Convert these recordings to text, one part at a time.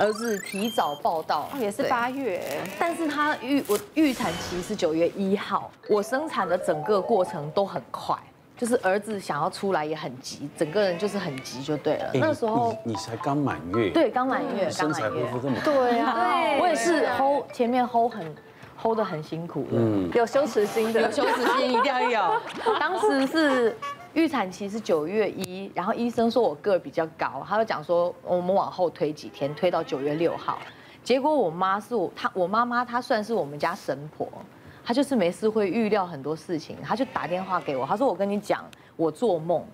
儿子提早报到，也是八月，但是他预我预产期是九月一号，我生产的整个过程都很快，就是儿子想要出来也很急，整个人就是很急就对了。那时候你才刚满月，对，刚满月，身材恢复这么快，对啊，对，我也是 hold 前面 hold 很 hold 得很辛苦的，嗯，有羞耻心的，有羞耻心一定要有。当时是。预产期是九月一，然后医生说我个儿比较高，他就讲说我们往后推几天，推到九月六号。结果我妈是我，她我妈妈她算是我们家神婆，她就是没事会预料很多事情，她就打电话给我，她说我跟你讲，我做梦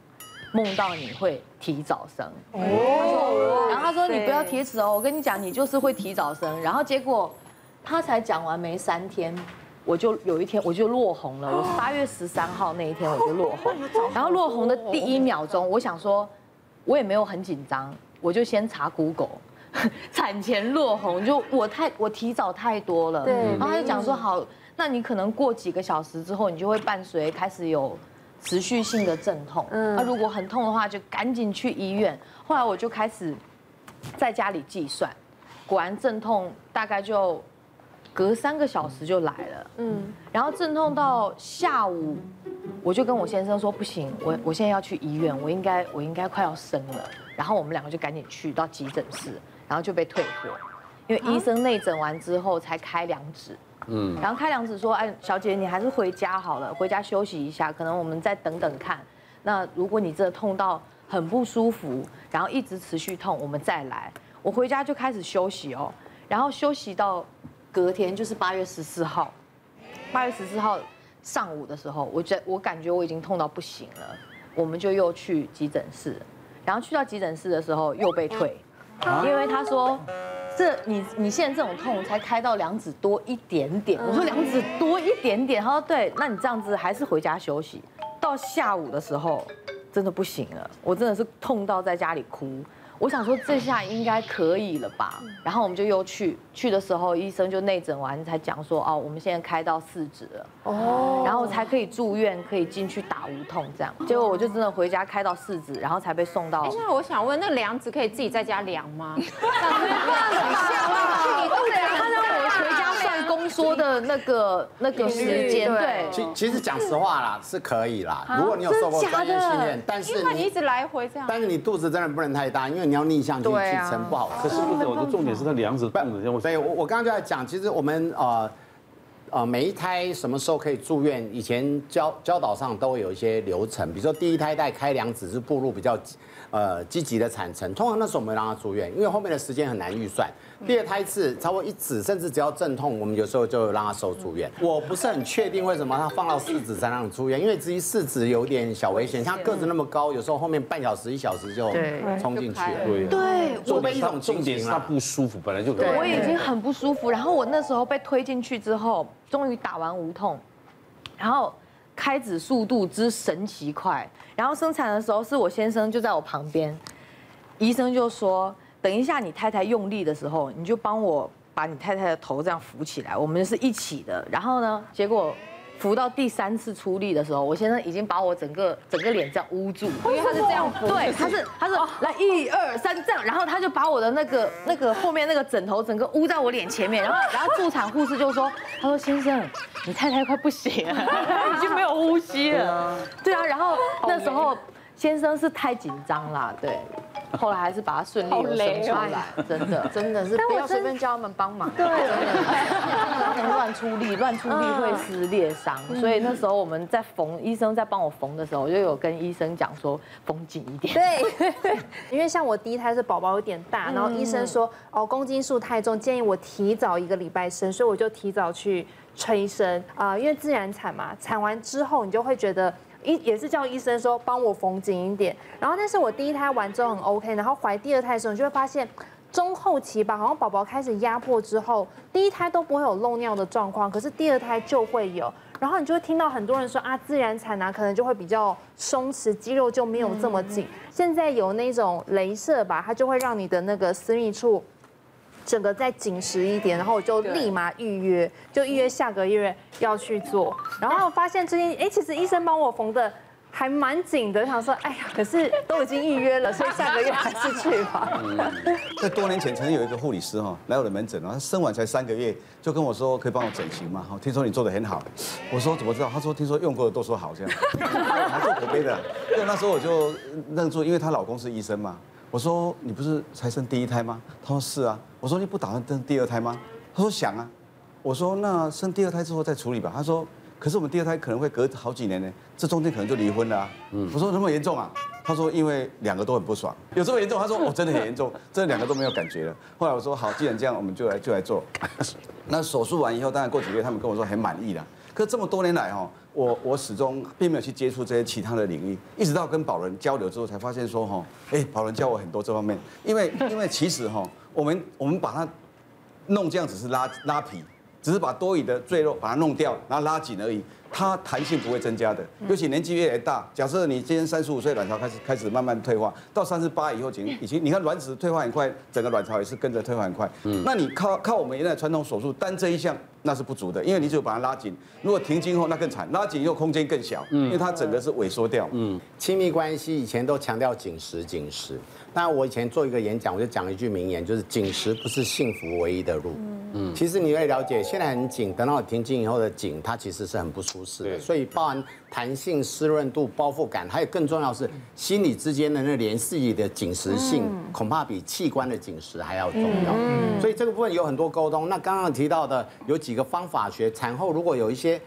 梦到你会提早生。哦。然后她说你不要铁齿哦，我跟你讲，你就是会提早生。然后结果她才讲完没三天。我就有一天我就落红了，我是八月十三号那一天我就落红，然后落红的第一秒钟，我想说，我也没有很紧张，我就先查 Google，产前落红，就我太我提早太多了，对，然后他就讲说好，那你可能过几个小时之后，你就会伴随开始有持续性的阵痛，嗯，那如果很痛的话，就赶紧去医院。后来我就开始在家里计算，果然阵痛大概就。隔三个小时就来了，嗯，然后阵痛到下午，我就跟我先生说不行，我我现在要去医院，我应该我应该快要生了，然后我们两个就赶紧去到急诊室，然后就被退货，因为医生内诊完之后才开两指，嗯，然后开两指说，哎，小姐你还是回家好了，回家休息一下，可能我们再等等看，那如果你这痛到很不舒服，然后一直持续痛，我们再来，我回家就开始休息哦，然后休息到。隔天就是八月十四号，八月十四号上午的时候，我觉我感觉我已经痛到不行了，我们就又去急诊室，然后去到急诊室的时候又被退，因为他说，这你你现在这种痛才开到两指多一点点，我说两指多一点点，他说对，那你这样子还是回家休息。到下午的时候真的不行了，我真的是痛到在家里哭。我想说这下应该可以了吧，然后我们就又去，去的时候医生就内诊完才讲说哦，我们现在开到四指了哦，然后才可以住院，可以进去打无痛这样。结果我就真的回家开到四指，然后才被送到。那我想问，那量子可以自己在家量吗？说的那个 那个时间，对，其其实讲实话啦，是可以啦。如果你有受过专业训练，但是你一直来回这样，但是你肚子真的不能太大，因为你要逆向去去撑不好。可是不是我的重点是他两指半的，所以我我刚刚就在讲，其实我们呃呃每一胎什么时候可以住院，以前教教导上都会有一些流程，比如说第一胎带开两指是步入比较呃积极的产程，通常那时候我们让他住院，因为后面的时间很难预算。第二胎次超过一指，甚至只要阵痛，我们有时候就让他收住院。我不是很确定为什么他放到四指才让你出院，因为至于四指有点小危险，他个子那么高，有时候后面半小时一小时就冲进去了。对，对，我被一种重点是他不舒服，本来就对，我已经很不舒服。然后我那时候被推进去之后，终于打完无痛，然后开指速度之神奇快，然后生产的时候是我先生就在我旁边，医生就说。等一下，你太太用力的时候，你就帮我把你太太的头这样扶起来，我们是一起的。然后呢，结果扶到第三次出力的时候，我先生已经把我整个整个脸这样捂住，因为他是这样扶，对，他是他是来一二三这样，然后他就把我的那个那个后面那个枕头整个捂在我脸前面，然后然后助产护士就说，他说先生，你太太快不行了，已经没有呼吸了，对啊，然后那时候先生是太紧张了，对。后来还是把它顺利生出来，真的。真的是不要随便叫他们帮忙，对，真的。不 能乱出力，乱出力会撕裂伤。所以那时候我们在缝，医生在帮我缝的时候，我就有跟医生讲说缝紧一点。对，因为像我第一胎是宝宝有点大，然后医生说哦公斤数太重，建议我提早一个礼拜生，所以我就提早去催生。啊，因为自然产嘛，产完之后你就会觉得。医也是叫医生说帮我缝紧一点，然后但是我第一胎完之后很 OK，然后怀第二胎的时候你就会发现中后期吧，好像宝宝开始压迫之后，第一胎都不会有漏尿的状况，可是第二胎就会有，然后你就会听到很多人说啊自然产啊可能就会比较松弛，肌肉就没有这么紧，现在有那种镭射吧，它就会让你的那个私密处。整个再紧实一点，然后我就立马预约，就预约下个月要去做，然后发现最近，哎，其实医生帮我缝的还蛮紧的，想说，哎呀，可是都已经预约了，所以下个月还是去吧。在多年前，曾经有一个护理师哈来我的门诊，然后他生完才三个月，就跟我说可以帮我整形嘛。哈，听说你做的很好，我说怎么知道？他说听说用过的都说好，这样。他做口碑的，对，那时候我就愣住，因为她老公是医生嘛。我说你不是才生第一胎吗？他说是啊。我说你不打算生第二胎吗？他说想啊。我说那生第二胎之后再处理吧。他说。可是我们第二胎可能会隔好几年呢，这中间可能就离婚了啊。嗯，我说那么严重啊？他说因为两个都很不爽，有这么严重？他说我 真的很严重，这两个都没有感觉了。后来我说好，既然这样，我们就来就来做。那手术完以后，当然过几个月，他们跟我说很满意了。可是这么多年来哈，我我始终并没有去接触这些其他的领域，一直到跟宝伦交流之后，才发现说哈，哎，宝伦教我很多这方面。因为因为其实哈，我们我们把它弄这样只是拉拉皮。只是把多余的赘肉把它弄掉，然后拉紧而已，它弹性不会增加的。尤其年纪越来越大，假设你今天三十五岁，卵巢开始开始慢慢退化，到三十八以后，已经已经你看卵子退化很快，整个卵巢也是跟着退化很快。嗯，那你靠靠我们原来传统手术单这一项那是不足的，因为你只有把它拉紧。如果停经后那更惨，拉紧以后空间更小，因为它整个是萎缩掉。嗯，亲密关系以前都强调紧实紧实，那我以前做一个演讲，我就讲了一句名言，就是紧实不是幸福唯一的路。嗯，其实你会了解，现在很紧，等到停经以后的紧，它其实是很不舒适的。所以包含弹性、湿润度、包覆感，还有更重要是心理之间的那联系的紧实性，恐怕比器官的紧实还要重要。所以这个部分有很多沟通。那刚刚提到的有几个方法学，产后如果有一些。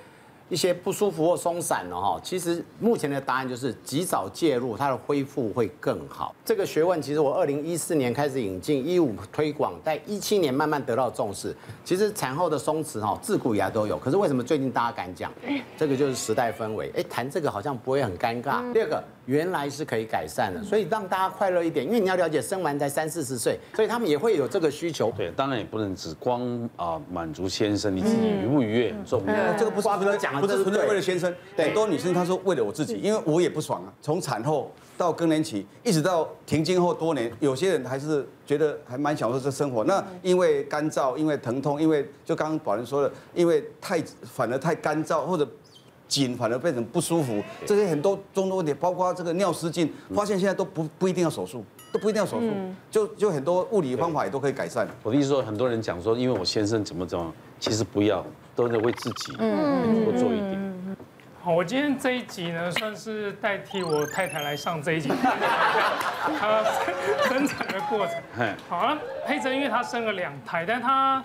一些不舒服或松散了哈，其实目前的答案就是及早介入，它的恢复会更好。这个学问其实我二零一四年开始引进，一五推广，在一七年慢慢得到重视。其实产后的松弛哈，自古以来都有，可是为什么最近大家敢讲？这个就是时代氛围。哎，谈这个好像不会很尴尬。第二个。原来是可以改善的，所以让大家快乐一点。因为你要了解，生完才三四十岁，所以他们也会有这个需求。对，当然也不能只光啊满足先生，你自己愉不愉悦很重要。这个不是不是讲，不是纯粹为了先生。很多女生她说为了我自己，因为我也不爽啊。从产后到更年期，一直到停经后多年，有些人还是觉得还蛮享受这生活。那因为干燥，因为疼痛，因为就刚刚宝伦说的，因为太反而太干燥或者。紧反而变成不舒服，这些很多众多问题，包括这个尿失禁，发现现在都不不一定要手术，都不一定要手术，就就很多物理方法也都可以改善。我的意思说，很多人讲说，因为我先生怎么怎么，其实不要，都得为自己多做一点。好，我今天这一集呢，算是代替我太太来上这一集，她生产的过程。好了，佩珍因为她生了两胎，但她。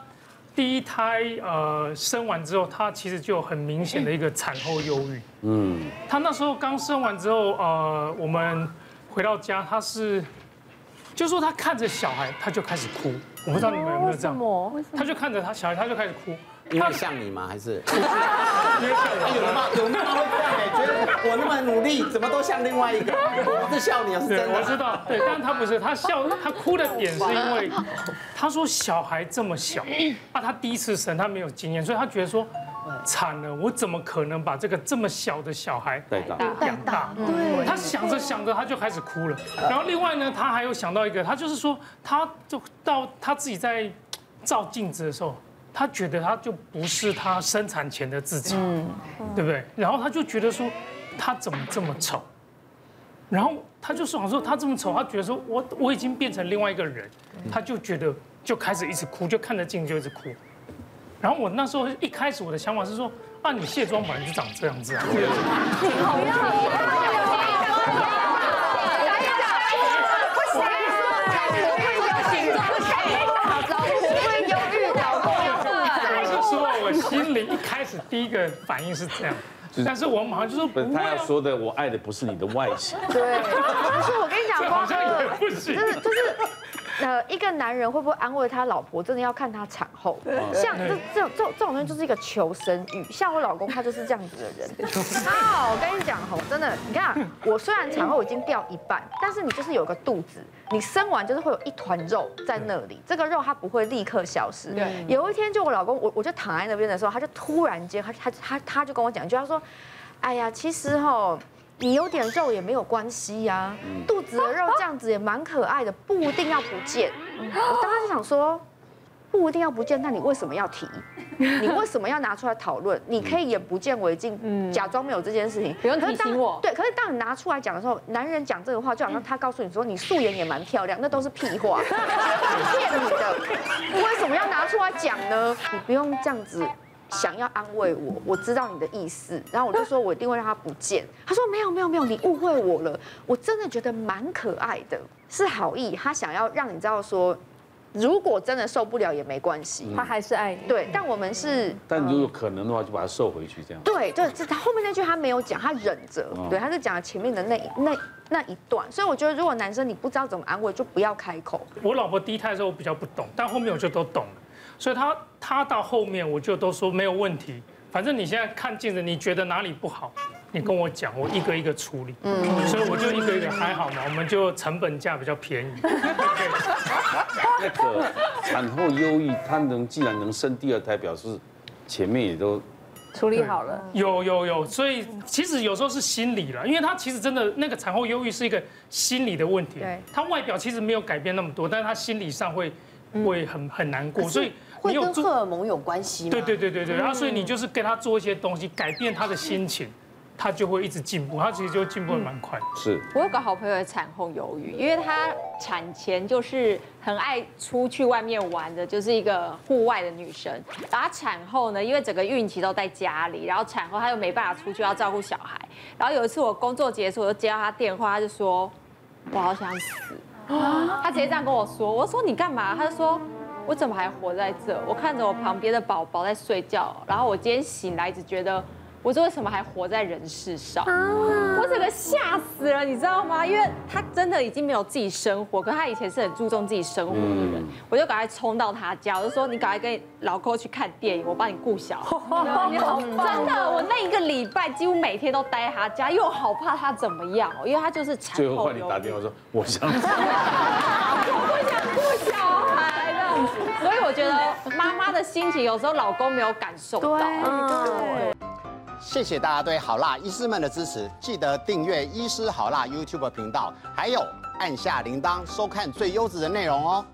第一胎呃生完之后，她其实就有很明显的一个产后忧郁。嗯，她那时候刚生完之后，呃，我们回到家，她是，就说她看着小孩，她就开始哭。我不知道你们有没有这样？她就看着她小孩，她就开始哭。因为像你吗？还是？因为像我。有吗？有吗？会这样哎，觉得我那么努力，怎么都像另外一个？我不是笑你，是真的。我知道，对，但他不是，他笑，他哭的点是因为，他说小孩这么小，啊，他第一次生，他没有经验，所以他觉得说，惨了，我怎么可能把这个这么小的小孩带大养大？对，他想着想着，他就开始哭了。然后另外呢，他还有想到一个，他就是说，他就到他自己在照镜子的时候。他觉得他就不是他生产前的自己，对不对？然后他就觉得说，他怎么这么丑？然后他就想说，他这么丑，他觉得说我我已经变成另外一个人，他就觉得就开始一直哭，就看着镜就一直哭。然后我那时候一开始我的想法是说，啊，你卸妆本来就长这样子啊。好心里一开始第一个反应是这样，但是我马上就说不会。他要说的，我爱的不是你的外形。对，但是我跟你讲，好像也不行。就是就是，呃，一个男人会不会安慰他老婆，真的要看他产后。像这这这这种东西就是一个求生欲。像我老公，他就是这样子的人。哦，我跟你讲吼，真的，你看，我虽然产后已经掉一半，但是你就是有个肚子。你生完就是会有一团肉在那里，这个肉它不会立刻消失。对，有一天就我老公，我我就躺在那边的时候，他就突然间，他他他他就跟我讲一句，他说：“哎呀，其实哈，你有点肉也没有关系呀，肚子的肉这样子也蛮可爱的，不一定要不见。”我当时就想说，不一定要不见，那你为什么要提？你为什么要拿出来讨论？你可以眼不见为净，假装没有这件事情，不用提醒我。对，可是当你拿出来讲的时候，男人讲这个话，就好像他告诉你说你素颜也蛮漂亮，那都是屁话，绝对是骗你的。你为什么要拿出来讲呢？你不用这样子想要安慰我，我知道你的意思。然后我就说我一定会让他不见。他说没有没有没有，你误会我了。我真的觉得蛮可爱的，是好意，他想要让你知道说。如果真的受不了也没关系，他还是爱你。对，但我们是，但如果可能的话，就把他收回去，这样。对，就这他后面那句他没有讲，他忍着。对，他是讲了前面的那那那一段，所以我觉得如果男生你不知道怎么安慰，就不要开口。我老婆第一胎的时候我比较不懂，但后面我就都懂了，所以他他到后面我就都说没有问题，反正你现在看镜子，你觉得哪里不好？你跟我讲，我一个一个处理。嗯，所以我就一个一个还好嘛，我们就成本价比较便宜。那个产后忧郁，他能既然能生第二胎，表示前面也都处理好了。有有有，所以其实有时候是心理了，因为他其实真的那个产后忧郁是一个心理的问题。对，他外表其实没有改变那么多，但是他心理上会会很很难过，所以会跟荷尔蒙有关系吗？对对对对对，然后所以你就是跟他做一些东西，改变他的心情。他就会一直进步，他其实就进步的蛮快。是我有个好朋友的产后忧郁，因为他产前就是很爱出去外面玩的，就是一个户外的女生。然后她产后呢，因为整个孕期都在家里，然后产后她又没办法出去，要照顾小孩。然后有一次我工作结束，我就接到她电话，她就说：“我好想死。”啊！她直接这样跟我说。我说：“你干嘛？”她就说：“我怎么还活在这？我看着我旁边的宝宝在睡觉，然后我今天醒来，一直觉得。”我说为什么还活在人世上？我整个吓死了，你知道吗？因为他真的已经没有自己生活，可他以前是很注重自己生活的人。我就赶快冲到他家，我就说你赶快跟老公去看电影，我帮你顾小孩。你好，真的，我那一个礼拜几乎每天都待在他家，因为我好怕他怎么样，因为他就是产后。最后换你打电话说，我想 死。我不想顾小孩了，所以我觉得妈妈的心情有时候老公没有感受到。对。谢谢大家对好辣医师们的支持，记得订阅医师好辣 YouTube 频道，还有按下铃铛收看最优质的内容哦。